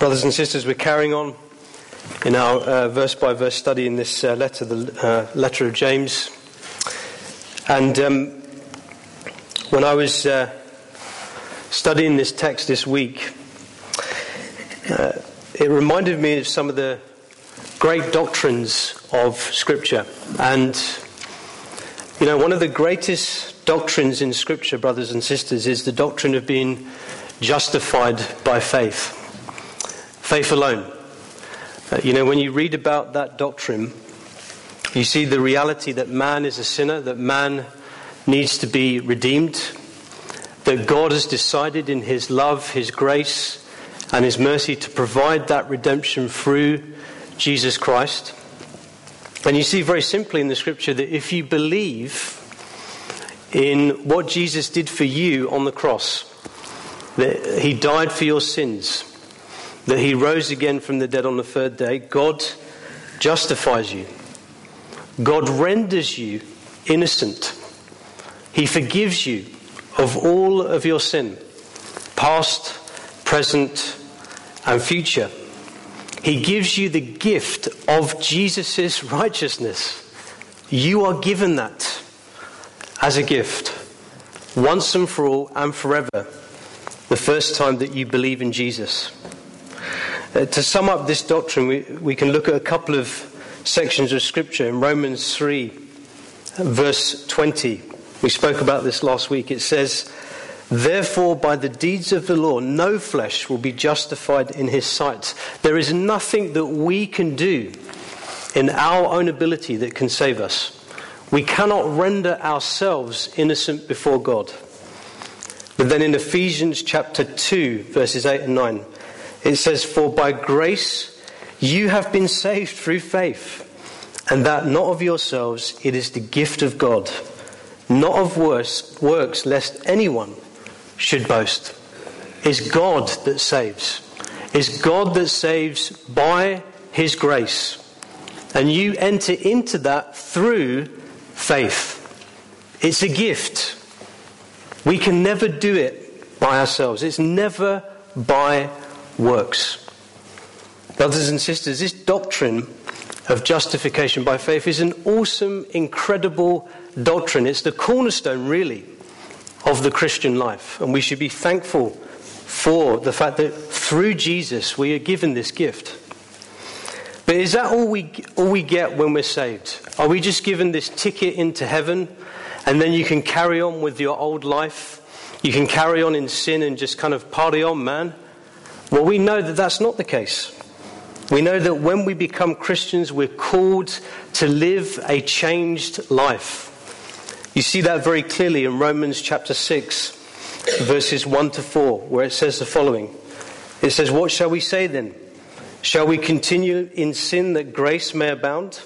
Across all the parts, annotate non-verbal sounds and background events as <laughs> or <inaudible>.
Brothers and sisters, we're carrying on in our uh, verse by verse study in this uh, letter, the uh, letter of James. And um, when I was uh, studying this text this week, uh, it reminded me of some of the great doctrines of Scripture. And, you know, one of the greatest doctrines in Scripture, brothers and sisters, is the doctrine of being justified by faith. Faith alone. Uh, you know, when you read about that doctrine, you see the reality that man is a sinner, that man needs to be redeemed, that God has decided in his love, his grace, and his mercy to provide that redemption through Jesus Christ. And you see very simply in the scripture that if you believe in what Jesus did for you on the cross, that he died for your sins, that he rose again from the dead on the third day, God justifies you. God renders you innocent. He forgives you of all of your sin, past, present, and future. He gives you the gift of Jesus' righteousness. You are given that as a gift, once and for all and forever, the first time that you believe in Jesus. Uh, to sum up this doctrine, we, we can look at a couple of sections of Scripture. In Romans 3, verse 20, we spoke about this last week. It says, Therefore, by the deeds of the law, no flesh will be justified in his sight. There is nothing that we can do in our own ability that can save us. We cannot render ourselves innocent before God. But then in Ephesians chapter 2, verses 8 and 9, it says, For by grace you have been saved through faith, and that not of yourselves, it is the gift of God, not of works, lest anyone should boast. It's God that saves. It's God that saves by his grace. And you enter into that through faith. It's a gift. We can never do it by ourselves. It's never by works. Brothers and sisters, this doctrine of justification by faith is an awesome, incredible doctrine. It's the cornerstone, really, of the Christian life. And we should be thankful for the fact that through Jesus we are given this gift. But is that all we, all we get when we're saved? Are we just given this ticket into heaven and then you can carry on with your old life? You can carry on in sin and just kind of party on, man? Well, we know that that's not the case. We know that when we become Christians, we're called to live a changed life. You see that very clearly in Romans chapter 6, verses 1 to 4, where it says the following It says, What shall we say then? Shall we continue in sin that grace may abound?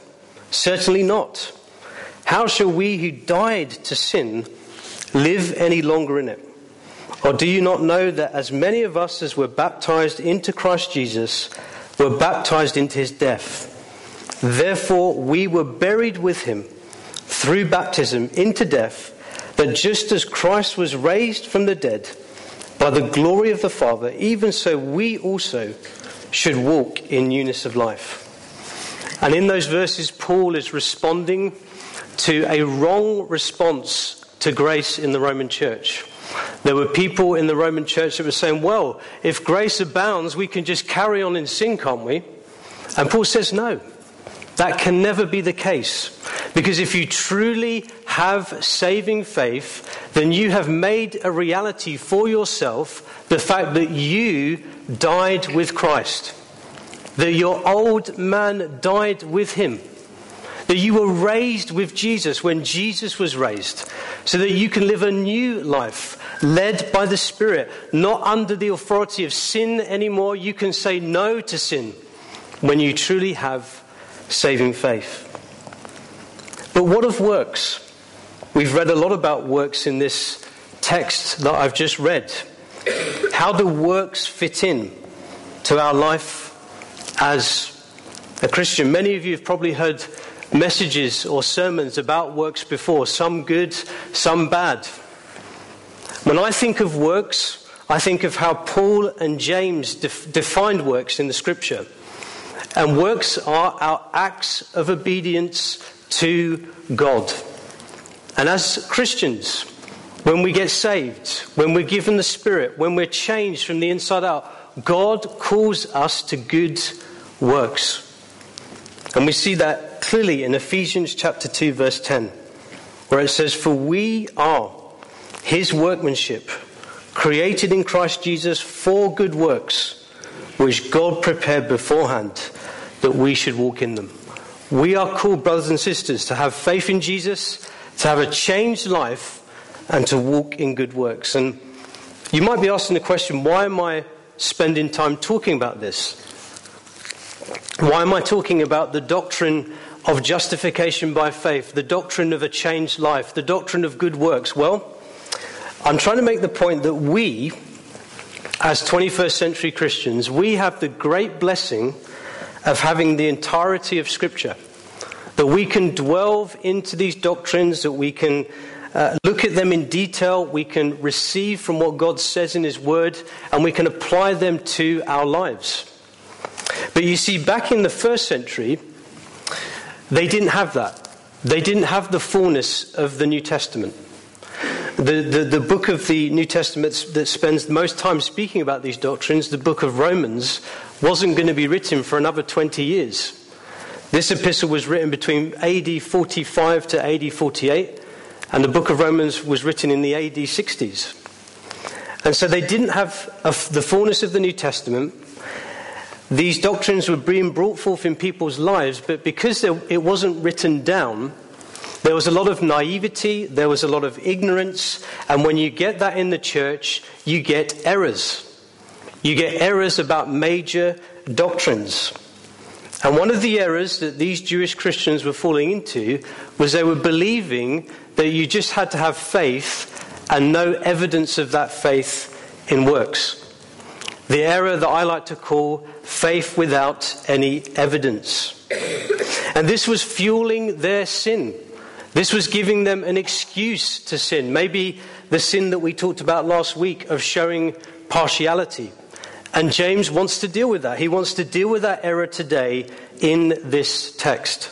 Certainly not. How shall we who died to sin live any longer in it? Or do you not know that as many of us as were baptized into Christ Jesus were baptized into his death? Therefore, we were buried with him through baptism into death, that just as Christ was raised from the dead by the glory of the Father, even so we also should walk in newness of life. And in those verses, Paul is responding to a wrong response to grace in the Roman church. There were people in the Roman church that were saying, well, if grace abounds, we can just carry on in sin, can't we? And Paul says, no. That can never be the case. Because if you truly have saving faith, then you have made a reality for yourself the fact that you died with Christ. That your old man died with him. That you were raised with Jesus when Jesus was raised. So that you can live a new life led by the Spirit, not under the authority of sin anymore. You can say no to sin when you truly have saving faith. But what of works? We've read a lot about works in this text that I've just read. How do works fit in to our life as a Christian? Many of you have probably heard messages or sermons about works before, some good, some bad. When I think of works, I think of how Paul and James def- defined works in the scripture. And works are our acts of obedience to God. And as Christians, when we get saved, when we're given the Spirit, when we're changed from the inside out, God calls us to good works. And we see that clearly in Ephesians chapter 2 verse 10, where it says, For we are his workmanship, created in Christ Jesus for good works, which God prepared beforehand that we should walk in them. We are called, brothers and sisters, to have faith in Jesus, to have a changed life, and to walk in good works. And you might be asking the question, why am I spending time talking about this? Why am I talking about the doctrine of justification by faith, the doctrine of a changed life, the doctrine of good works? Well, I'm trying to make the point that we, as 21st century Christians, we have the great blessing of having the entirety of Scripture. That we can delve into these doctrines, that we can uh, look at them in detail, we can receive from what God says in His Word, and we can apply them to our lives. But you see, back in the first century, they didn't have that. They didn't have the fullness of the New Testament. The, the, the, book of the New Testament that spends the most time speaking about these doctrines, the book of Romans, wasn't going to be written for another 20 years. This epistle was written between AD 45 to AD 48, and the book of Romans was written in the AD 60s. And so they didn't have a, the fullness of the New Testament, these doctrines were being brought forth in people's lives, but because it wasn't written down, there was a lot of naivety, there was a lot of ignorance, and when you get that in the church, you get errors. You get errors about major doctrines. And one of the errors that these Jewish Christians were falling into was they were believing that you just had to have faith and no evidence of that faith in works. The error that I like to call faith without any evidence. And this was fueling their sin. This was giving them an excuse to sin. Maybe the sin that we talked about last week of showing partiality. And James wants to deal with that. He wants to deal with that error today in this text.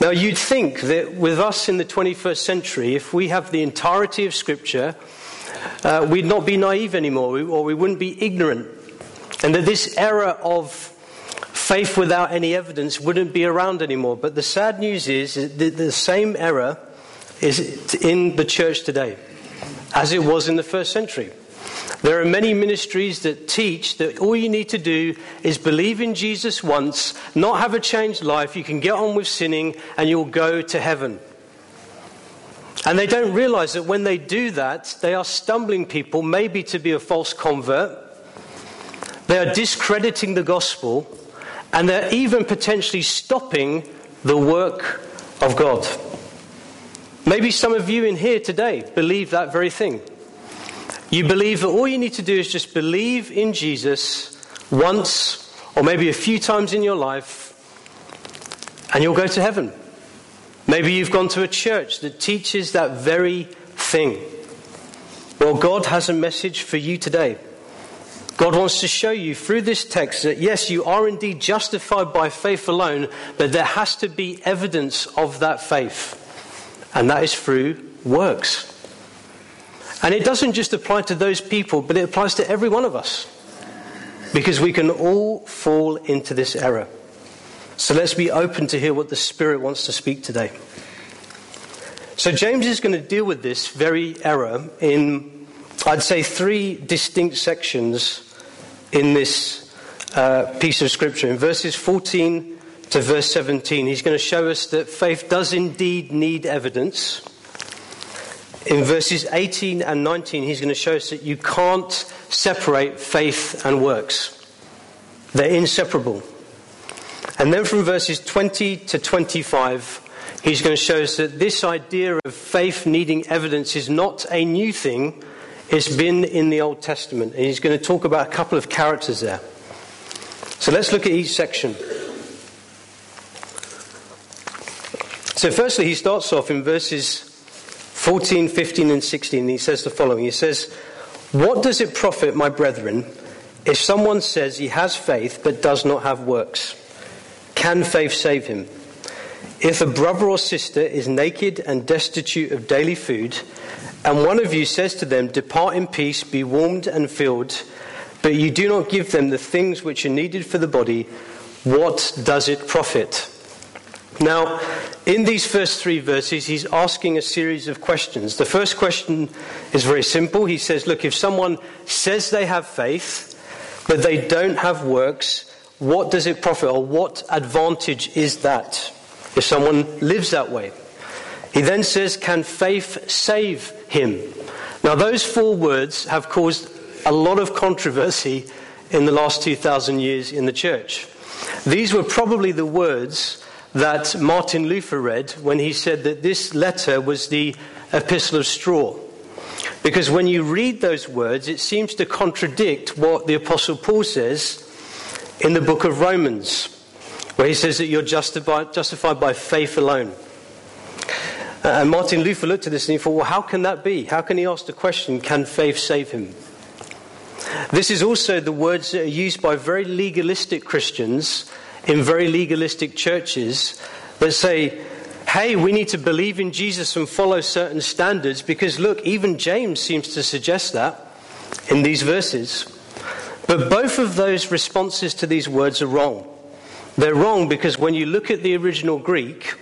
Now, you'd think that with us in the 21st century, if we have the entirety of Scripture, uh, we'd not be naive anymore, or we wouldn't be ignorant. And that this era of faith without any evidence wouldn't be around anymore. But the sad news is that the same error is in the church today, as it was in the first century. There are many ministries that teach that all you need to do is believe in Jesus once, not have a changed life, you can get on with sinning, and you'll go to heaven. And they don't realize that when they do that, they are stumbling people, maybe to be a false convert. They are discrediting the gospel, and they're even potentially stopping the work of God. Maybe some of you in here today believe that very thing. You believe that all you need to do is just believe in Jesus once or maybe a few times in your life, and you'll go to heaven. Maybe you've gone to a church that teaches that very thing. Well, God has a message for you today. God wants to show you through this text that yes, you are indeed justified by faith alone, but there has to be evidence of that faith. And that is through works. And it doesn't just apply to those people, but it applies to every one of us. Because we can all fall into this error. So let's be open to hear what the Spirit wants to speak today. So, James is going to deal with this very error in, I'd say, three distinct sections in this uh, piece of Scripture. In verses 14 to verse 17, he's going to show us that faith does indeed need evidence. In verses 18 and 19, he's going to show us that you can't separate faith and works, they're inseparable. And then from verses 20 to 25, he's going to show us that this idea of faith needing evidence is not a new thing, it's been in the Old Testament. And he's going to talk about a couple of characters there. So let's look at each section. So, firstly, he starts off in verses 14, 15, and 16. He says the following He says, What does it profit, my brethren, if someone says he has faith but does not have works? Can faith save him? If a brother or sister is naked and destitute of daily food, and one of you says to them, Depart in peace, be warmed and filled, but you do not give them the things which are needed for the body, what does it profit? Now, in these first three verses, he's asking a series of questions. The first question is very simple. He says, Look, if someone says they have faith, but they don't have works, what does it profit, or what advantage is that if someone lives that way? He then says, Can faith save him? Now, those four words have caused a lot of controversy in the last 2,000 years in the church. These were probably the words that Martin Luther read when he said that this letter was the epistle of straw. Because when you read those words, it seems to contradict what the Apostle Paul says in the book of Romans, where he says that you're justified, justified by faith alone. Uh, and Martin Luther looked at this and he thought, well, how can that be? How can he ask the question, can faith save him? This is also the words that are used by very legalistic Christians in very legalistic churches that say, hey, we need to believe in Jesus and follow certain standards because, look, even James seems to suggest that in these verses. But both of those responses to these words are wrong. They're wrong because when you look at the original Greek,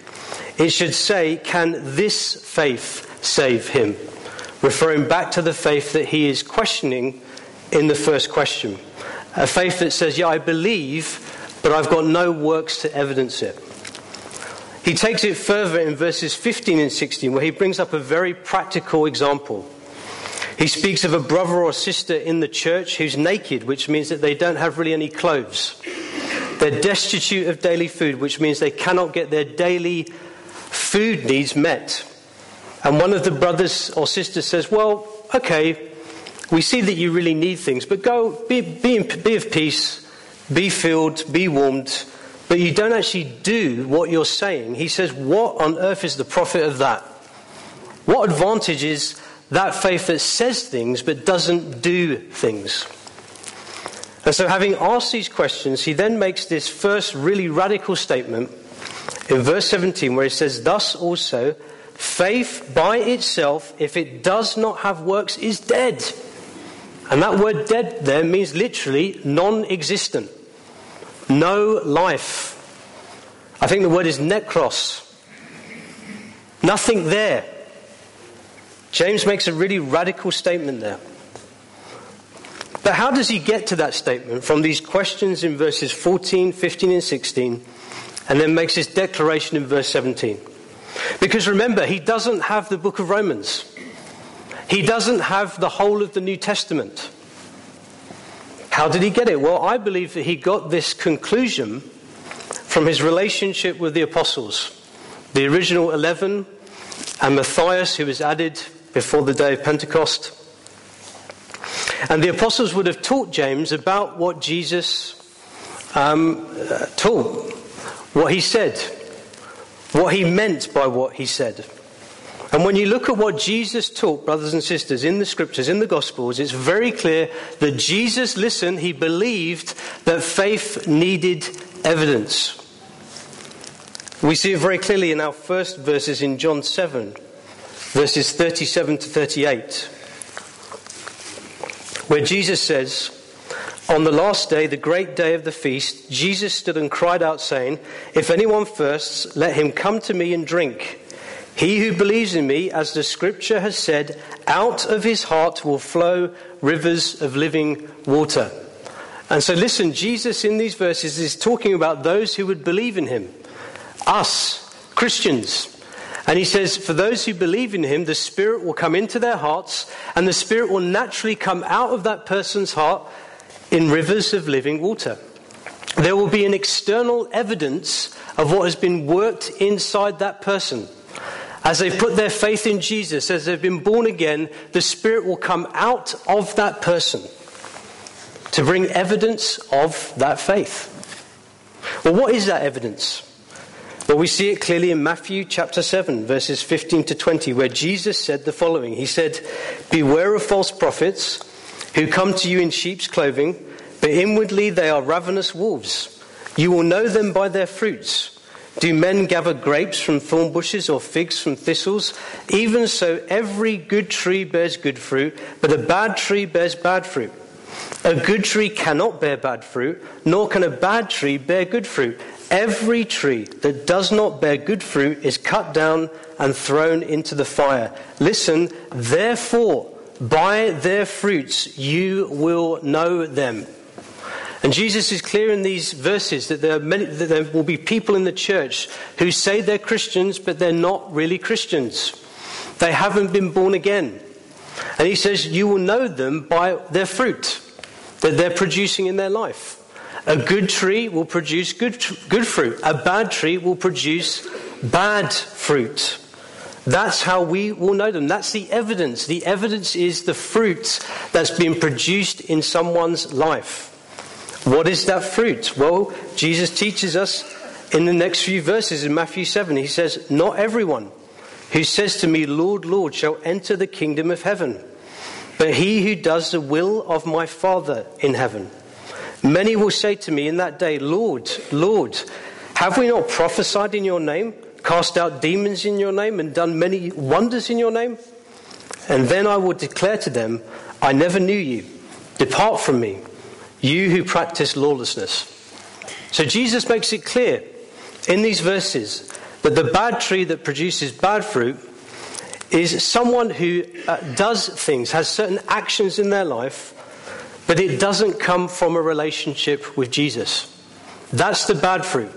it should say, Can this faith save him? Referring back to the faith that he is questioning in the first question. A faith that says, Yeah, I believe, but I've got no works to evidence it. He takes it further in verses 15 and 16, where he brings up a very practical example. He speaks of a brother or sister in the church who's naked, which means that they don't have really any clothes. They're destitute of daily food, which means they cannot get their daily food needs met. And one of the brothers or sisters says, Well, okay, we see that you really need things, but go, be, be, be of peace, be filled, be warmed, but you don't actually do what you're saying. He says, What on earth is the profit of that? What advantage is that faith that says things but doesn't do things? And so, having asked these questions, he then makes this first really radical statement in verse 17 where he says, Thus also, faith by itself, if it does not have works, is dead. And that word dead there means literally non existent, no life. I think the word is nekros. Nothing there. James makes a really radical statement there. But how does he get to that statement from these questions in verses 14, 15, and 16, and then makes his declaration in verse 17? Because remember, he doesn't have the book of Romans. He doesn't have the whole of the New Testament. How did he get it? Well, I believe that he got this conclusion from his relationship with the apostles, the original 11, and Matthias, who was added before the day of Pentecost. And the apostles would have taught James about what Jesus um, uh, taught, what he said, what he meant by what he said. And when you look at what Jesus taught, brothers and sisters, in the scriptures, in the gospels, it's very clear that Jesus, listen, he believed that faith needed evidence. We see it very clearly in our first verses in John 7, verses 37 to 38, where Jesus says, On the last day, the great day of the feast, Jesus stood and cried out, saying, If anyone thirsts, let him come to me and drink. He who believes in me, as the scripture has said, out of his heart will flow rivers of living water. And so, listen, Jesus in these verses is talking about those who would believe in him, us, Christians. And he says, for those who believe in him, the Spirit will come into their hearts, and the Spirit will naturally come out of that person's heart in rivers of living water. There will be an external evidence of what has been worked inside that person. As they've put their faith in Jesus, as they've been born again, the Spirit will come out of that person to bring evidence of that faith. Well, what is that evidence? Well, we see it clearly in Matthew chapter 7, verses 15 to 20, where Jesus said the following He said, Beware of false prophets who come to you in sheep's clothing, but inwardly they are ravenous wolves. You will know them by their fruits. Do men gather grapes from thorn bushes or figs from thistles? Even so, every good tree bears good fruit, but a bad tree bears bad fruit. A good tree cannot bear bad fruit, nor can a bad tree bear good fruit. Every tree that does not bear good fruit is cut down and thrown into the fire. Listen, therefore, by their fruits you will know them. And Jesus is clear in these verses that there, many, that there, will be people in the church who say they're Christians, but they're not really Christians. They haven't been born again. And he says, You will know them by their fruit that they're producing in their life. A good tree will produce good, good fruit, a bad tree will produce bad fruit. That's how we will know them. That's the evidence. The evidence is the fruit that's been produced in someone's life. What is that fruit? Well, Jesus teaches us in the next few verses in Matthew 7. He says, Not everyone who says to me, Lord, Lord, shall enter the kingdom of heaven, but he who does the will of my Father in heaven. Many will say to me in that day, Lord, Lord, have we not prophesied in your name? cast out demons in your name, and done many wonders in your name? And then I will declare to them, I never knew you. Depart from me, you who practice lawlessness. So Jesus makes it clear in these verses that the bad tree that produces bad fruit is someone who uh, does things, has certain actions in their life, but it doesn't come from a relationship with Jesus. That's the bad fruit.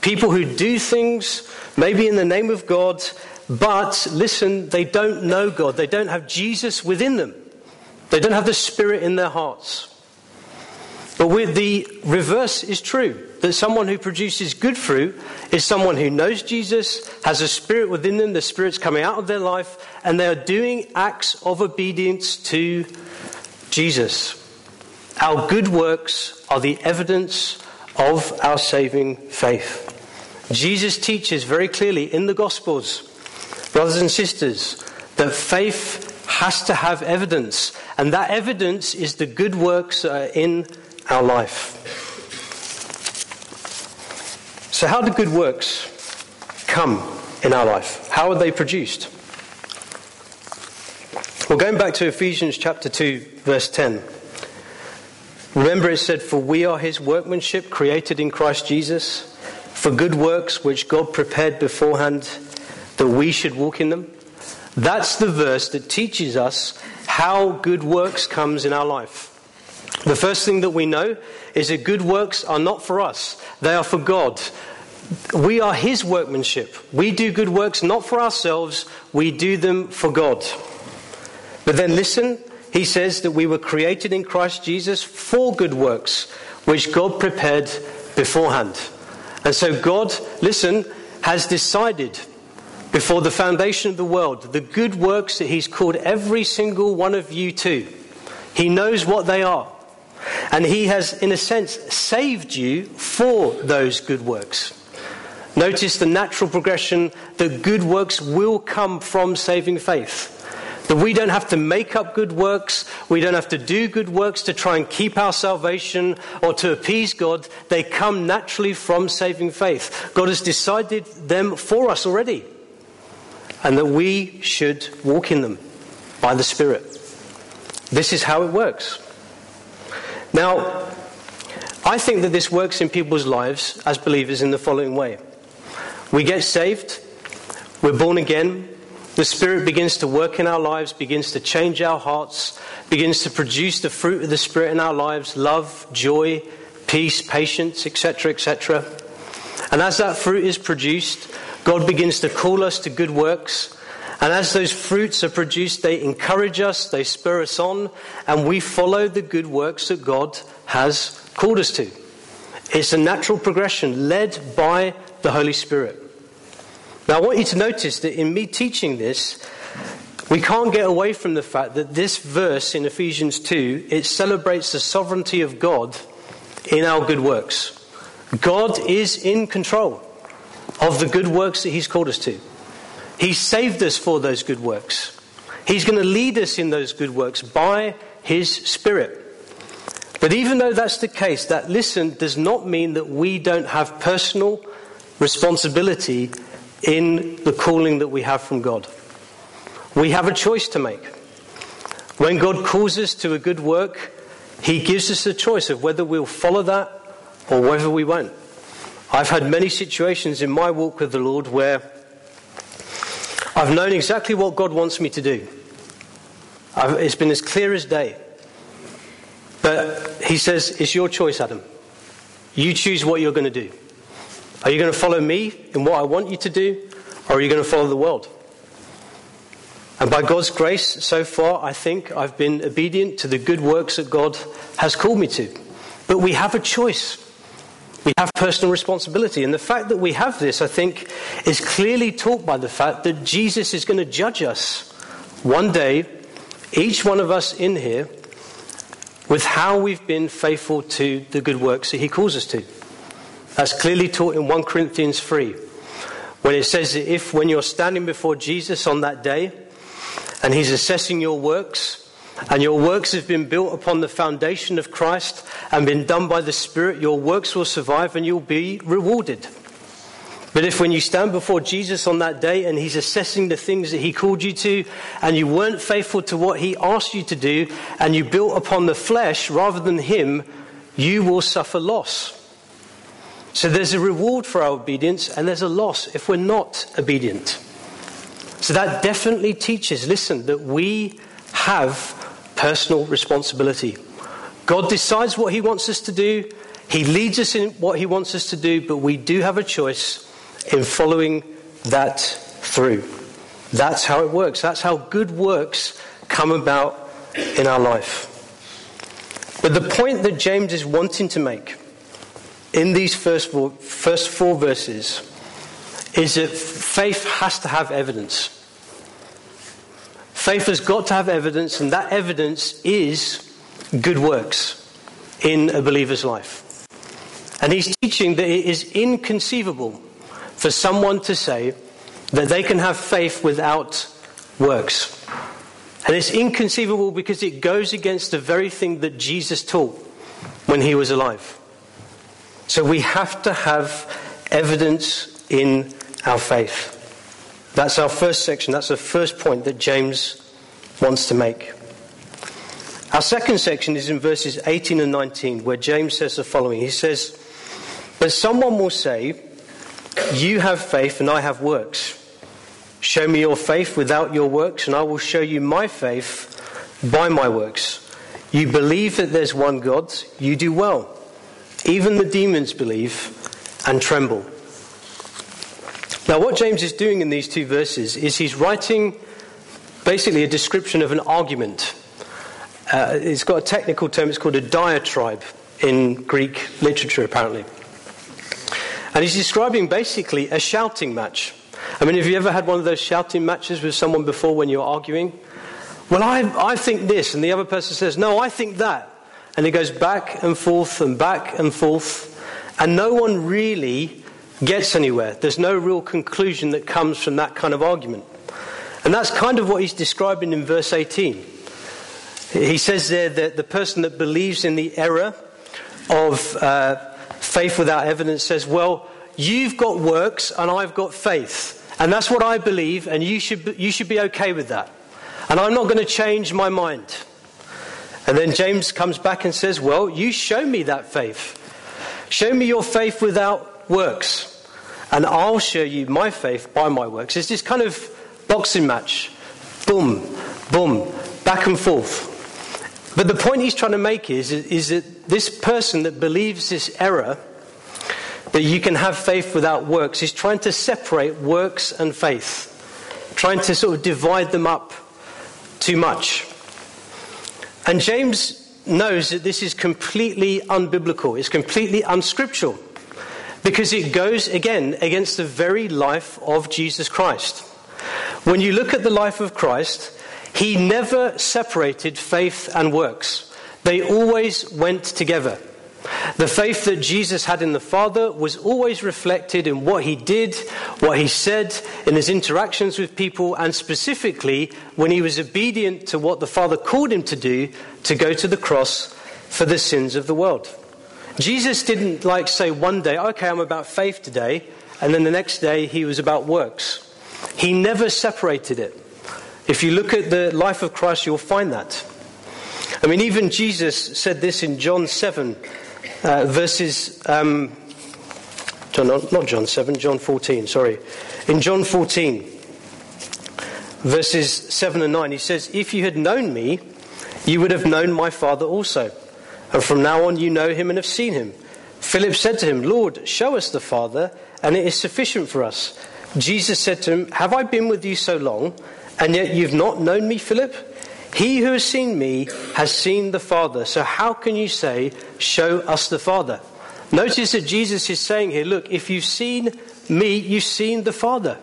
People who do things maybe in the name of God, but listen, they don't know God. They don't have Jesus within them. They don't have the Spirit in their hearts. But with the reverse is true that someone who produces good fruit is someone who knows Jesus, has a spirit within them, the spirit's coming out of their life, and they are doing acts of obedience to Jesus. Our good works are the evidence of our saving faith. Jesus teaches very clearly in the Gospels, brothers and sisters, that faith has to have evidence, and that evidence is the good works that are in our life. So, how do good works come in our life? How are they produced? Well, going back to Ephesians chapter 2, verse 10. Remember, it said, For we are his workmanship, created in Christ Jesus for good works which God prepared beforehand that we should walk in them. That's the verse that teaches us how good works comes in our life. The first thing that we know is that good works are not for us, they are for God. We are His workmanship. We do good works not for ourselves, we do them for God. But then listen, he says that we were created in Christ Jesus for good works, which God prepared beforehand. And so God, listen, has decided before the foundation of the world the good works that He's called every single one of you to. He knows what they are. And He has, in a sense, saved you for those good works. Notice the natural progression that good works will come from saving faith. That we don't have to make up good works, we don't have to do good works to try and keep our salvation or to appease God. They come naturally from saving faith. God has decided them for us already, and that we should walk in them by the Spirit. This is how it works. Now, I think that this works in people's lives as believers in the following way. We get saved, we're born again, the Spirit begins to work in our lives, begins to change our hearts, begins to produce the fruit of the Spirit in our lives love, joy, peace, patience, etc., etc. And as that fruit is produced, God begins to call us to good works. And as those fruits are produced, they encourage us, they spur us on, and we follow the good works that God has called us to. It's a natural progression led by the Holy Spirit. Now, I want you to notice that in me teaching this, we can't get away from the fact that this verse in Ephesians 2, it celebrates the sovereignty of God in our good works. God is in control of the good works that He's called us to. He saved us for those good works. He's going to lead us in those good works by His Spirit. But even though that's the case, that listen does not mean that we don't have personal responsibility in the calling that we have from God. We have a choice to make. When God calls us to a good work, He gives us a choice of whether we'll follow that or whether we won't. I've had many situations in my walk with the Lord where I've known exactly what God wants me to do. I've, it's been as clear as day. But He says, It's your choice, Adam. You choose what you're going to do. Are you going to follow me in what I want you to do, or are you going to follow the world? And by God's grace, so far, I think I've been obedient to the good works that God has called me to. But we have a choice. We have personal responsibility. And the fact that we have this, I think, is clearly taught by the fact that Jesus is going to judge us one day, each one of us in here, with how we've been faithful to the good works that he calls us to. That's clearly taught in 1 Corinthians 3, when it says that if, when you're standing before Jesus on that day, and he's assessing your works, and your works have been built upon the foundation of Christ and been done by the Spirit, your works will survive and you'll be rewarded. But if when you stand before Jesus on that day and he's assessing the things that he called you to, and you weren't faithful to what he asked you to do, and you built upon the flesh rather than him, you will suffer loss. So there's a reward for our obedience, and there's a loss if we're not obedient. So that definitely teaches, listen, that we have personal responsibility. God decides what He wants us to do, He leads us in what He wants us to do, but we do have a choice in following that through. That's how it works. That's how good works come about in our life. But the point that James is wanting to make in these first four, first four verses is that faith has to have evidence. Faith has got to have evidence, and that evidence is good works in a believer's life. And he's teaching that it is inconceivable for someone to say that they can have faith without works. And it's inconceivable because it goes against the very thing that Jesus taught when he was alive. So we have to have evidence in our faith. That's our first section. That's the first point that James wants to make. Our second section is in verses 18 and 19, where James says the following He says, But someone will say, You have faith and I have works. Show me your faith without your works, and I will show you my faith by my works. You believe that there's one God, you do well. Even the demons believe and tremble. Now, what James is doing in these two verses is he's writing basically a description of an argument. Uh, it's got a technical term, it's called a diatribe in Greek literature, apparently. And he's describing basically a shouting match. I mean, have you ever had one of those shouting matches with someone before when you're arguing? Well, I, I think this, and the other person says, No, I think that. And it goes back and forth and back and forth, and no one really gets anywhere. There's no real conclusion that comes from that kind of argument. And that's kind of what he's describing in verse 18. He says there that the person that believes in the error of uh, faith without evidence says, Well, you've got works and I've got faith. And that's what I believe, and you should, you should be okay with that. And I'm not going to change my mind. And then James comes back and says, Well, you show me that faith. Show me your faith without works and I'll show you my faith by my works. It's this kind of boxing match. Boom, boom, back and forth. But the point he's trying to make is, is that this person that believes this error, that you can have faith without works, is trying to separate works and faith, trying to sort of divide them up too much. And James knows that this is completely unbiblical, it's completely unscriptural. Because it goes, again, against the very life of Jesus Christ. When you look at the life of Christ, he never separated faith and works, they always went together. The faith that Jesus had in the Father was always reflected in what he did, what he said, in his interactions with people, and specifically when he was obedient to what the Father called him to do to go to the cross for the sins of the world. Jesus didn't like say one day, okay, I'm about faith today, and then the next day he was about works. He never separated it. If you look at the life of Christ, you'll find that. I mean, even Jesus said this in John 7, uh, verses, um, John, not John 7, John 14, sorry. In John 14, verses 7 and 9, he says, If you had known me, you would have known my Father also. And from now on you know him and have seen him. Philip said to him, Lord, show us the Father, and it is sufficient for us. Jesus said to him, Have I been with you so long, and yet you've not known me, Philip? He who has seen me has seen the Father. So how can you say, Show us the Father? Notice that Jesus is saying here, Look, if you've seen me, you've seen the Father.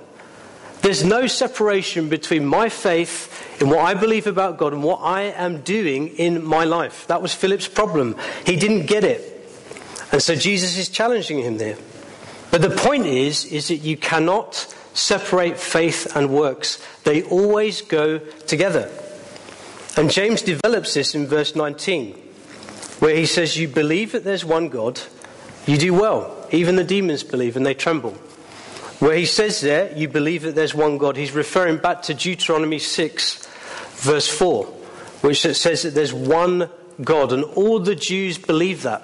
There's no separation between my faith in what I believe about God and what I am doing in my life. That was Philip's problem. He didn't get it. And so Jesus is challenging him there. But the point is, is that you cannot separate faith and works. They always go together. And James develops this in verse 19, where he says, You believe that there's one God, you do well. Even the demons believe and they tremble. Where he says there, You believe that there's one God, he's referring back to Deuteronomy 6, verse 4, which says that there's one God, and all the Jews believe that.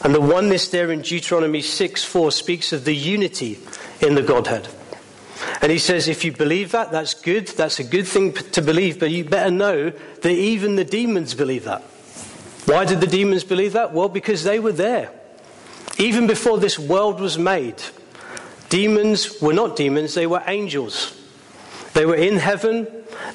And the oneness there in Deuteronomy 6 4 speaks of the unity in the Godhead. And he says, if you believe that, that's good. That's a good thing to believe, but you better know that even the demons believe that. Why did the demons believe that? Well, because they were there. Even before this world was made, demons were not demons, they were angels. They were in heaven.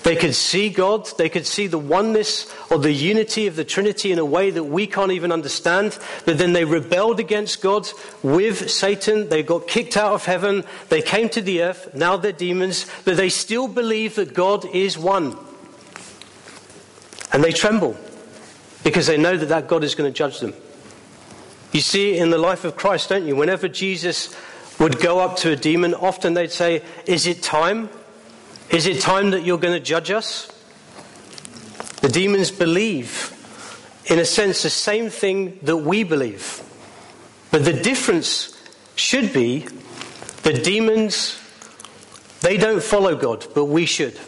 They could see God. They could see the oneness or the unity of the Trinity in a way that we can't even understand. But then they rebelled against God with Satan. They got kicked out of heaven. They came to the earth. Now they're demons. But they still believe that God is one. And they tremble because they know that that God is going to judge them. You see in the life of Christ, don't you? Whenever Jesus would go up to a demon, often they'd say, Is it time? Is it time that you're going to judge us? The demons believe, in a sense, the same thing that we believe. But the difference should be the demons, they don't follow God, but we should.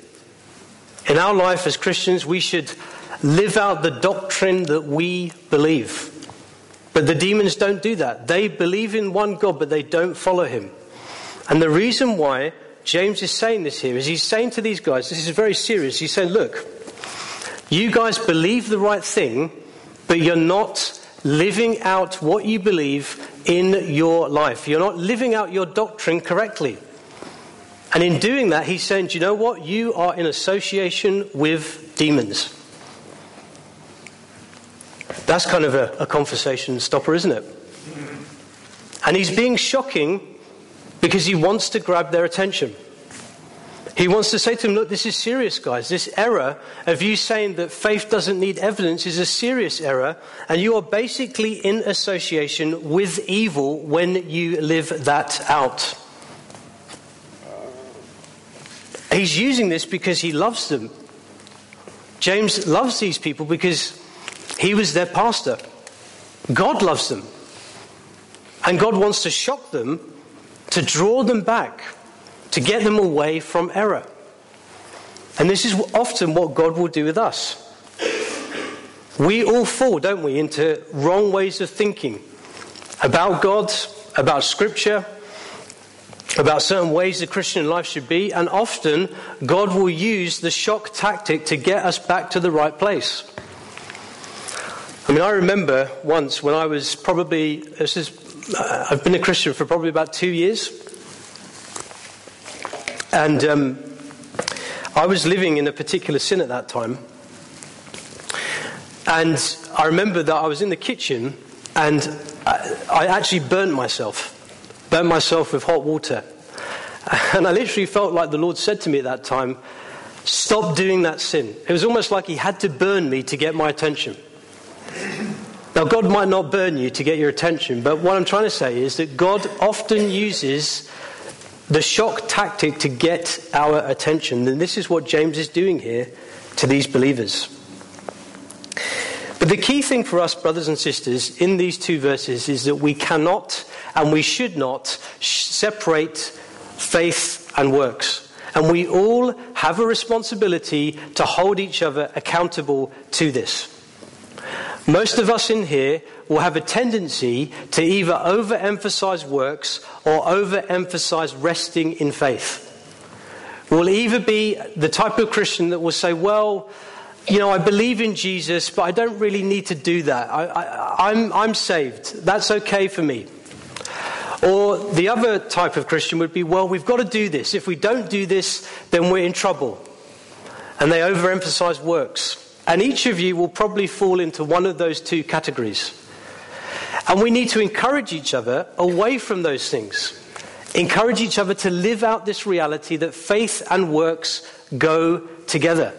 In our life as Christians, we should live out the doctrine that we believe. But the demons don't do that. They believe in one God, but they don't follow him. And the reason why James is saying this here is he's saying to these guys, this is very serious. He's saying, look, you guys believe the right thing, but you're not living out what you believe in your life. You're not living out your doctrine correctly. And in doing that, he's saying, do you know what? You are in association with demons. That's kind of a, a conversation stopper, isn't it? And he's being shocking because he wants to grab their attention. He wants to say to them, Look, this is serious, guys. This error of you saying that faith doesn't need evidence is a serious error, and you are basically in association with evil when you live that out. He's using this because he loves them. James loves these people because he was their pastor. God loves them. And God wants to shock them to draw them back, to get them away from error. And this is often what God will do with us. We all fall, don't we, into wrong ways of thinking about God, about Scripture, about certain ways the Christian life should be, and often God will use the shock tactic to get us back to the right place. I mean, I remember once when I was probably, this is I've been a Christian for probably about two years. And um, I was living in a particular sin at that time. And I remember that I was in the kitchen and I, I actually burnt myself, burnt myself with hot water. <laughs> And I literally felt like the Lord said to me at that time, Stop doing that sin. It was almost like He had to burn me to get my attention. Now, God might not burn you to get your attention, but what I'm trying to say is that God often uses the shock tactic to get our attention. And this is what James is doing here to these believers. But the key thing for us, brothers and sisters, in these two verses is that we cannot and we should not separate faith and works. And we all have a responsibility to hold each other accountable to this. Most of us in here will have a tendency to either overemphasize works or overemphasize resting in faith. We'll either be the type of Christian that will say, well, you know, I believe in Jesus, but I don't really need to do that. I, I, I'm, I'm saved. That's okay for me. Or the other type of Christian would be, well, we've got to do this. If we don't do this, then we're in trouble. And they overemphasize works. And each of you will probably fall into one of those two categories. And we need to encourage each other away from those things. Encourage each other to live out this reality that faith and works go together.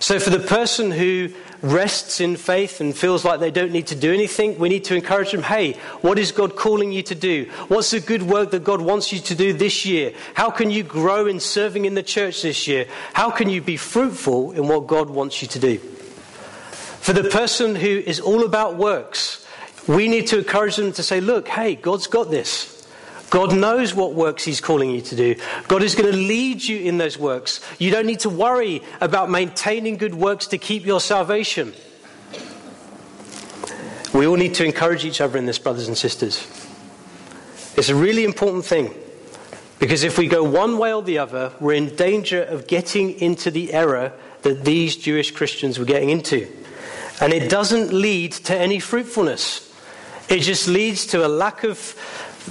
So, for the person who rests in faith and feels like they don't need to do anything, we need to encourage them hey, what is God calling you to do? What's the good work that God wants you to do this year? How can you grow in serving in the church this year? How can you be fruitful in what God wants you to do? For the person who is all about works, we need to encourage them to say, look, hey, God's got this. God knows what works He's calling you to do. God is going to lead you in those works. You don't need to worry about maintaining good works to keep your salvation. We all need to encourage each other in this, brothers and sisters. It's a really important thing because if we go one way or the other, we're in danger of getting into the error that these Jewish Christians were getting into. And it doesn't lead to any fruitfulness, it just leads to a lack of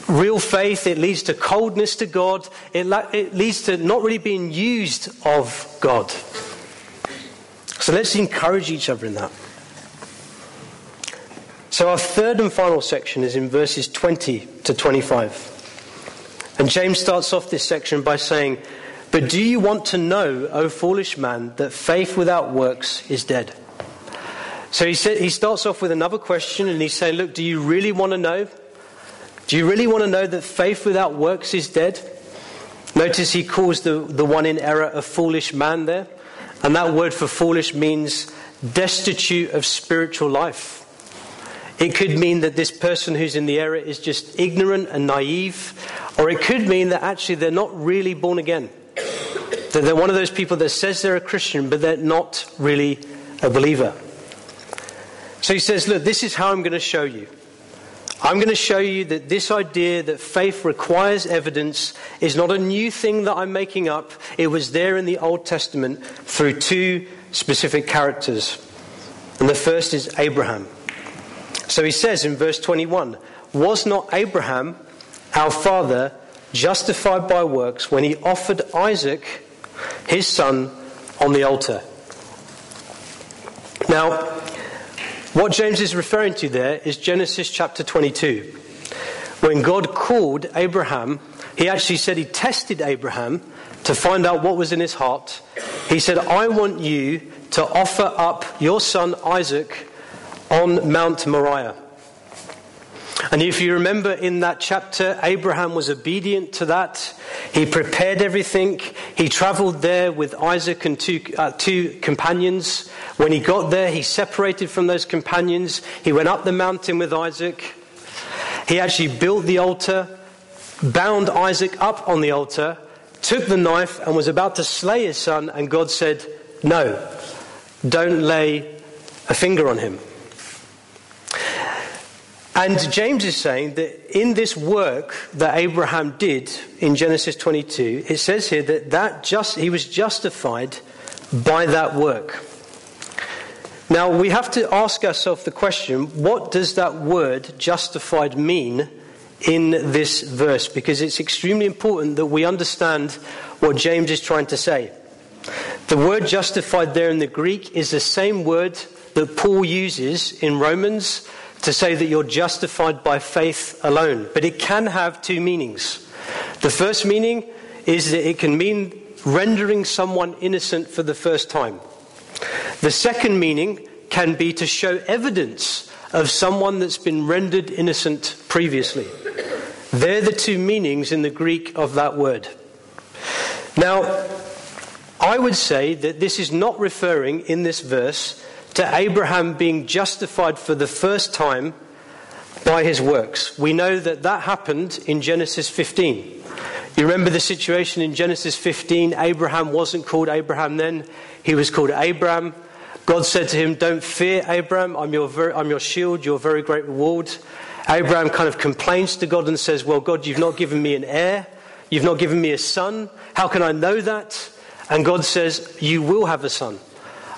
real faith, it leads to coldness to God, it, it leads to not really being used of God. So let's encourage each other in that. So, our third and final section is in verses 20 to 25. And James starts off this section by saying, But do you want to know, O foolish man, that faith without works is dead? So he, said, he starts off with another question and he's saying, Look, do you really want to know? Do you really want to know that faith without works is dead? Notice he calls the, the one in error a foolish man there. And that word for foolish means destitute of spiritual life. It could mean that this person who's in the error is just ignorant and naive, or it could mean that actually they're not really born again. That they're one of those people that says they're a Christian, but they're not really a believer. So he says, Look, this is how I'm going to show you. I'm going to show you that this idea that faith requires evidence is not a new thing that I'm making up. It was there in the Old Testament through two specific characters. And the first is Abraham. So he says in verse 21 Was not Abraham, our father, justified by works when he offered Isaac, his son, on the altar? Now, what James is referring to there is Genesis chapter 22. When God called Abraham, he actually said he tested Abraham to find out what was in his heart. He said, I want you to offer up your son Isaac on Mount Moriah. And if you remember in that chapter, Abraham was obedient to that. He prepared everything. He traveled there with Isaac and two, uh, two companions. When he got there, he separated from those companions. He went up the mountain with Isaac. He actually built the altar, bound Isaac up on the altar, took the knife, and was about to slay his son. And God said, No, don't lay a finger on him. And James is saying that in this work that Abraham did in Genesis 22, it says here that, that just, he was justified by that work. Now we have to ask ourselves the question what does that word justified mean in this verse? Because it's extremely important that we understand what James is trying to say. The word justified there in the Greek is the same word that Paul uses in Romans to say that you're justified by faith alone. But it can have two meanings. The first meaning is that it can mean rendering someone innocent for the first time. The second meaning can be to show evidence of someone that's been rendered innocent previously. They're the two meanings in the Greek of that word. Now, I would say that this is not referring in this verse to Abraham being justified for the first time by his works. We know that that happened in Genesis 15. You remember the situation in Genesis 15? Abraham wasn't called Abraham then, he was called Abram. God said to him, Don't fear, Abram, I'm your, very, I'm your shield, your very great reward. Abraham kind of complains to God and says, Well, God, you've not given me an heir, you've not given me a son. How can I know that? And God says, You will have a son.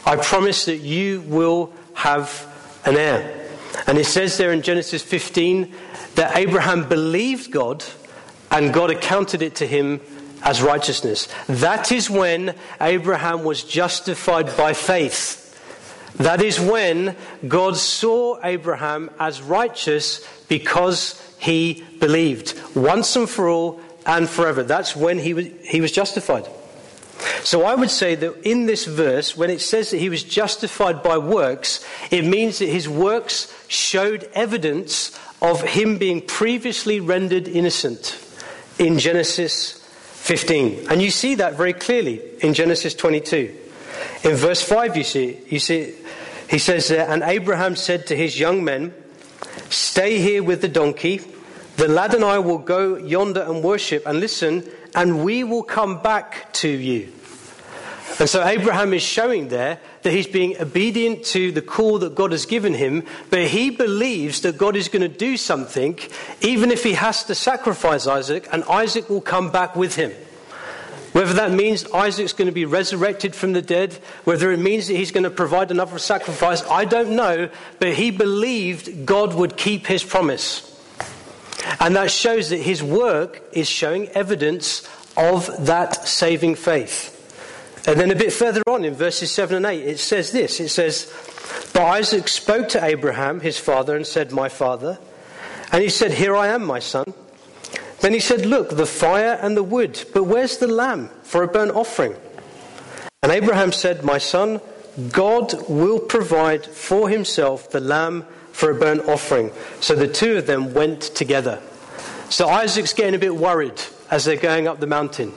I promise that you will have an heir. And it says there in Genesis 15 that Abraham believed God and God accounted it to him as righteousness. That is when Abraham was justified by faith. That is when God saw Abraham as righteous because he believed once and for all and forever. That's when he was, he was justified. So I would say that in this verse, when it says that he was justified by works, it means that his works showed evidence of him being previously rendered innocent in Genesis 15. And you see that very clearly in Genesis 22. In verse 5, you see, you see he says, And Abraham said to his young men, Stay here with the donkey. The lad and I will go yonder and worship. And listen, and we will come back to you. And so Abraham is showing there that he's being obedient to the call that God has given him, but he believes that God is going to do something, even if he has to sacrifice Isaac, and Isaac will come back with him. Whether that means Isaac's going to be resurrected from the dead, whether it means that he's going to provide another sacrifice, I don't know, but he believed God would keep his promise. And that shows that his work is showing evidence of that saving faith. And then a bit further on in verses 7 and 8, it says this it says, But Isaac spoke to Abraham, his father, and said, My father. And he said, Here I am, my son. Then he said, Look, the fire and the wood, but where's the lamb for a burnt offering? And Abraham said, My son, God will provide for himself the lamb for a burnt offering. So the two of them went together. So Isaac's getting a bit worried as they're going up the mountain.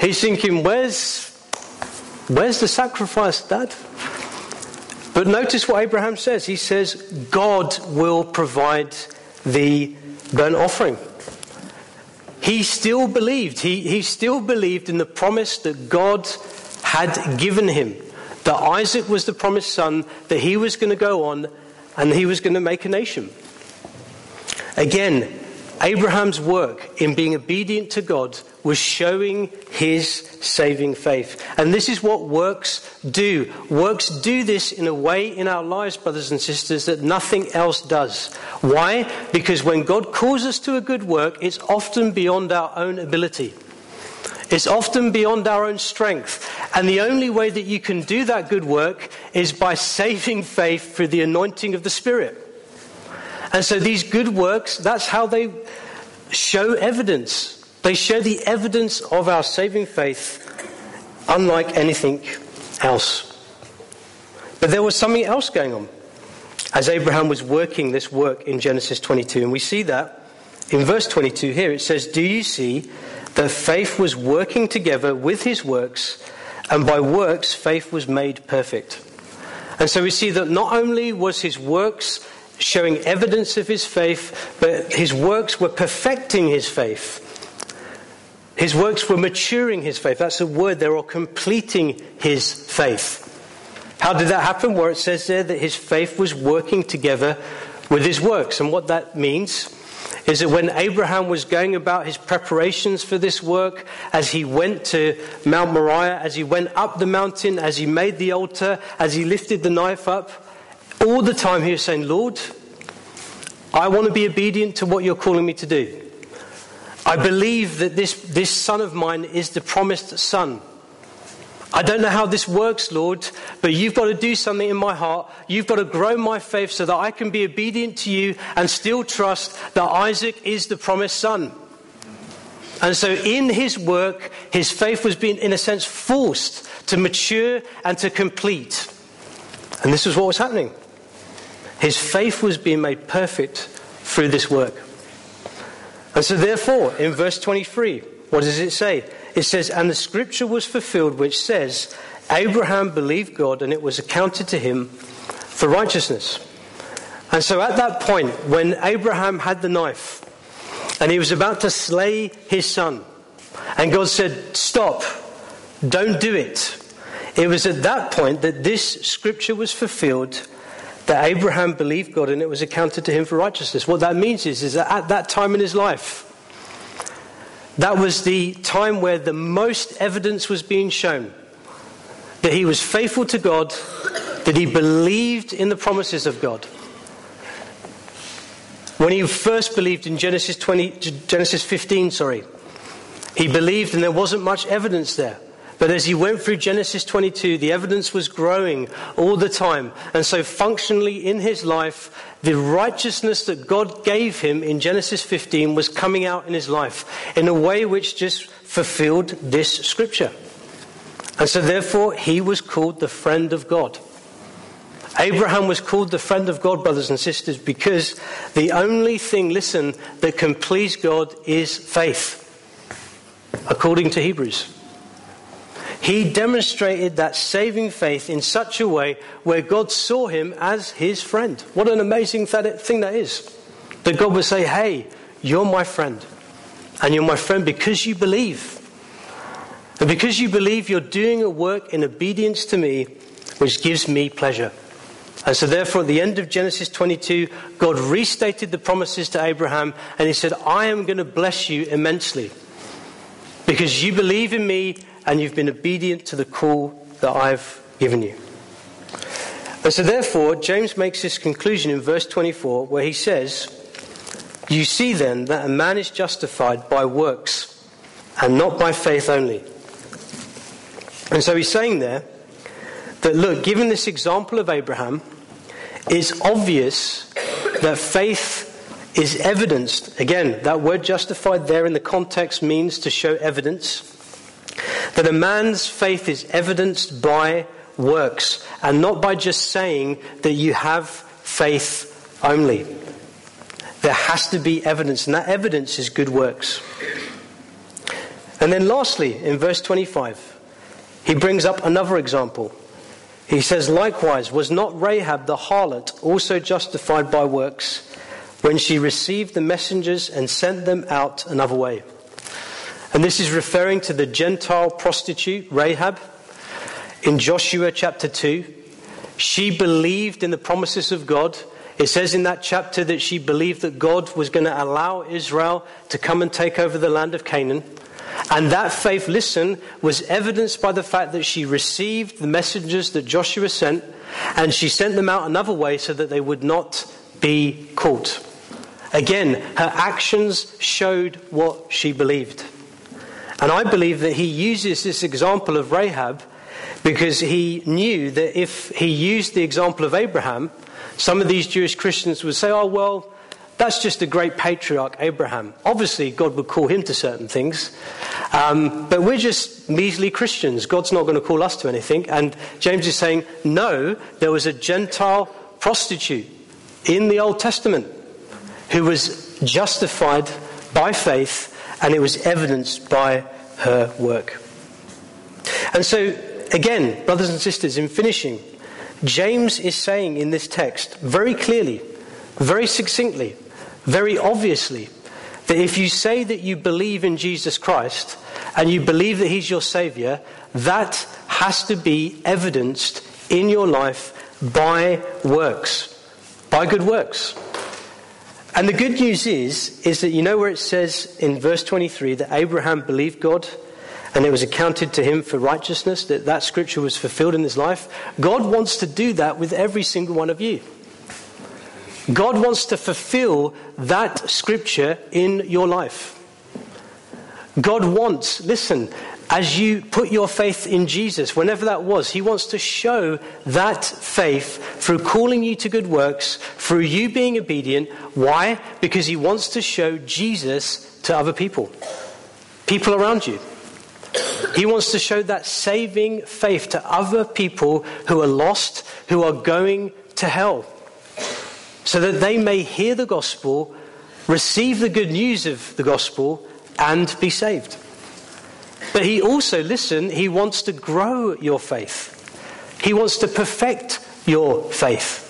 He's thinking, Where's Where's the sacrifice, Dad? But notice what Abraham says. He says, God will provide the burnt offering. He still believed. He, he still believed in the promise that God had given him. That Isaac was the promised son, that he was going to go on and he was going to make a nation. Again, Abraham's work in being obedient to God was showing his saving faith. And this is what works do. Works do this in a way in our lives, brothers and sisters, that nothing else does. Why? Because when God calls us to a good work, it's often beyond our own ability. It's often beyond our own strength. And the only way that you can do that good work is by saving faith through the anointing of the Spirit. And so these good works, that's how they show evidence they show the evidence of our saving faith unlike anything else. But there was something else going on as Abraham was working this work in Genesis 22. And we see that in verse 22 here. It says, Do you see that faith was working together with his works, and by works faith was made perfect? And so we see that not only was his works showing evidence of his faith, but his works were perfecting his faith. His works were maturing his faith. That's a word there, or completing his faith. How did that happen? Where it says there that his faith was working together with his works. And what that means is that when Abraham was going about his preparations for this work, as he went to Mount Moriah, as he went up the mountain, as he made the altar, as he lifted the knife up, all the time he was saying, Lord, I want to be obedient to what you're calling me to do. I believe that this, this son of mine is the promised son. I don't know how this works, Lord, but you've got to do something in my heart. You've got to grow my faith so that I can be obedient to you and still trust that Isaac is the promised son. And so, in his work, his faith was being, in a sense, forced to mature and to complete. And this was what was happening. His faith was being made perfect through this work. And so, therefore, in verse 23, what does it say? It says, And the scripture was fulfilled, which says, Abraham believed God, and it was accounted to him for righteousness. And so, at that point, when Abraham had the knife and he was about to slay his son, and God said, Stop, don't do it. It was at that point that this scripture was fulfilled that Abraham believed God and it was accounted to him for righteousness. What that means is, is that at that time in his life, that was the time where the most evidence was being shown that he was faithful to God, that he believed in the promises of God. When he first believed in Genesis 20, Genesis 15, sorry, he believed and there wasn't much evidence there. But as he went through Genesis 22, the evidence was growing all the time. And so, functionally in his life, the righteousness that God gave him in Genesis 15 was coming out in his life in a way which just fulfilled this scripture. And so, therefore, he was called the friend of God. Abraham was called the friend of God, brothers and sisters, because the only thing, listen, that can please God is faith, according to Hebrews. He demonstrated that saving faith in such a way where God saw him as his friend. What an amazing thing that is. That God would say, Hey, you're my friend. And you're my friend because you believe. And because you believe, you're doing a work in obedience to me, which gives me pleasure. And so, therefore, at the end of Genesis 22, God restated the promises to Abraham and he said, I am going to bless you immensely because you believe in me and you've been obedient to the call that I've given you. And so, therefore, James makes this conclusion in verse 24 where he says, You see then that a man is justified by works and not by faith only. And so he's saying there that, look, given this example of Abraham, it's obvious that faith is evidenced. Again, that word justified there in the context means to show evidence. That a man's faith is evidenced by works and not by just saying that you have faith only. There has to be evidence, and that evidence is good works. And then, lastly, in verse 25, he brings up another example. He says, Likewise, was not Rahab the harlot also justified by works when she received the messengers and sent them out another way? And this is referring to the Gentile prostitute, Rahab, in Joshua chapter 2. She believed in the promises of God. It says in that chapter that she believed that God was going to allow Israel to come and take over the land of Canaan. And that faith, listen, was evidenced by the fact that she received the messengers that Joshua sent, and she sent them out another way so that they would not be caught. Again, her actions showed what she believed. And I believe that he uses this example of Rahab because he knew that if he used the example of Abraham, some of these Jewish Christians would say, oh, well, that's just a great patriarch, Abraham. Obviously, God would call him to certain things. Um, but we're just measly Christians. God's not going to call us to anything. And James is saying, no, there was a Gentile prostitute in the Old Testament who was justified by faith and it was evidenced by her work. And so, again, brothers and sisters, in finishing, James is saying in this text very clearly, very succinctly, very obviously, that if you say that you believe in Jesus Christ and you believe that He's your Savior, that has to be evidenced in your life by works, by good works. And the good news is, is that you know where it says in verse 23 that Abraham believed God and it was accounted to him for righteousness, that that scripture was fulfilled in his life? God wants to do that with every single one of you. God wants to fulfill that scripture in your life. God wants, listen, as you put your faith in Jesus, whenever that was, He wants to show that faith through calling you to good works, through you being obedient. Why? Because He wants to show Jesus to other people, people around you. He wants to show that saving faith to other people who are lost, who are going to hell. so that they may hear the gospel, receive the good news of the gospel, and be saved. But he also, listen, he wants to grow your faith. He wants to perfect your faith.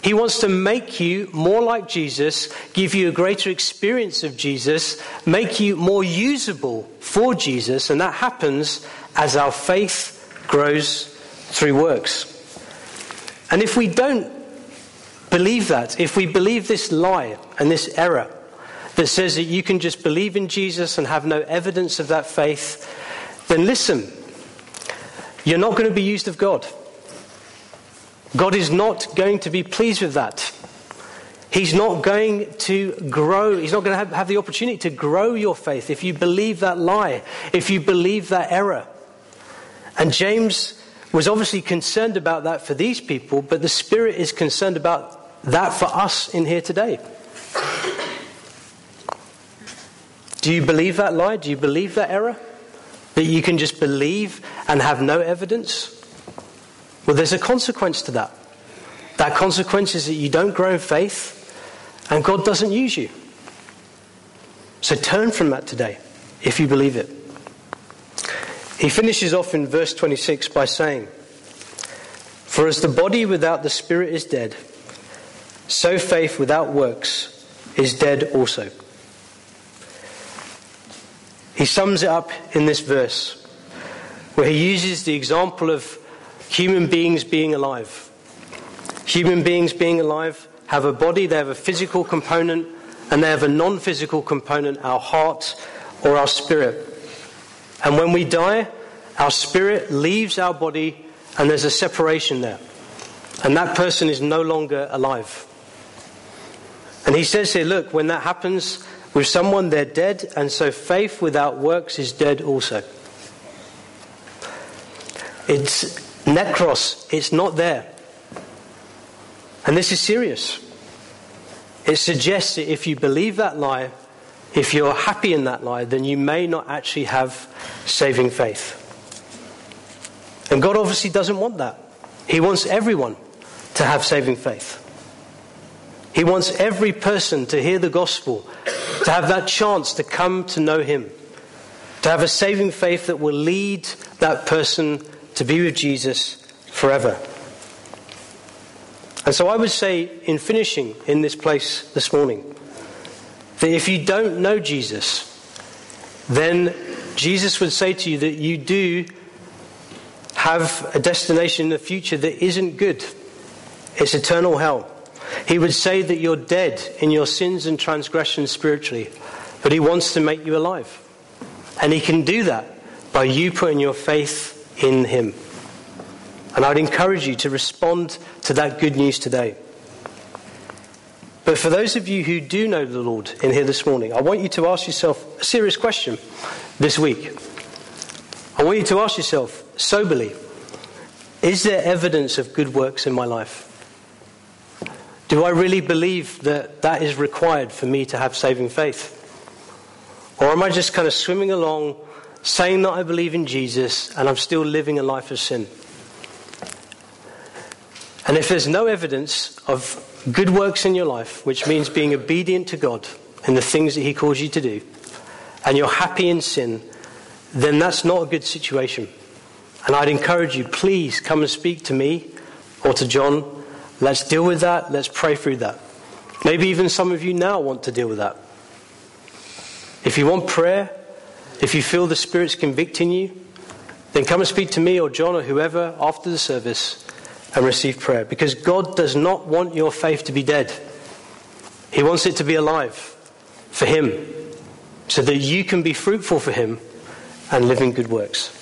He wants to make you more like Jesus, give you a greater experience of Jesus, make you more usable for Jesus, and that happens as our faith grows through works. And if we don't believe that, if we believe this lie and this error that says that you can just believe in Jesus and have no evidence of that faith, then listen, you're not going to be used of God. God is not going to be pleased with that. He's not going to grow, he's not going to have, have, the opportunity to grow your faith if you believe that lie, if you believe that error. And James was obviously concerned about that for these people, but the Spirit is concerned about that for us in here today. Do you believe that lie? Do you believe that error? That you can just believe and have no evidence? Well, there's a consequence to that. That consequence is that you don't grow in faith and God doesn't use you. So turn from that today if you believe it. He finishes off in verse 26 by saying, For as the body without the spirit is dead, so faith without works is dead also. He sums it up in this verse where he uses the example of human beings being alive. Human beings being alive have a body, they have a physical component, and they have a non physical component, our heart or our spirit. And when we die, our spirit leaves our body, and there's a separation there. And that person is no longer alive. And he says here, look, when that happens with someone, they're dead, and so faith without works is dead also. It's Necros, it's not there. And this is serious. It suggests that if you believe that lie, if you're happy in that lie, then you may not actually have saving faith. And God obviously doesn't want that. He wants everyone to have saving faith. He wants every person to hear the gospel, to have that chance to come to know Him, to have a saving faith that will lead that person to be with Jesus forever. And so I would say, in finishing in this place this morning, that if you don't know Jesus, then Jesus would say to you that you do have a destination in the future that isn't good. It's eternal hell. He would say that you're dead in your sins and transgressions spiritually, but He wants to make you alive. And He can do that by you putting your faith in Him. And I'd encourage you to respond to that good news today. But for those of you who do know the Lord in here this morning, I want you to ask yourself a serious question this week. I want you to ask yourself soberly Is there evidence of good works in my life? Do I really believe that that is required for me to have saving faith? Or am I just kind of swimming along saying that I believe in Jesus and I'm still living a life of sin. And if there's no evidence of good works in your life, which means being obedient to God in the things that He calls you to do, and you're happy in sin, then that's not a good situation. And I'd encourage you, please come and speak to me or to John. Let's deal with that. Let's pray through that. Maybe even some of you now want to deal with that. If you want prayer, if you feel the Spirit's convicting you, then come and speak to me or John or whoever after the service and receive prayer. Because God does not want your faith to be dead, He wants it to be alive for Him so that you can be fruitful for Him and live in good works.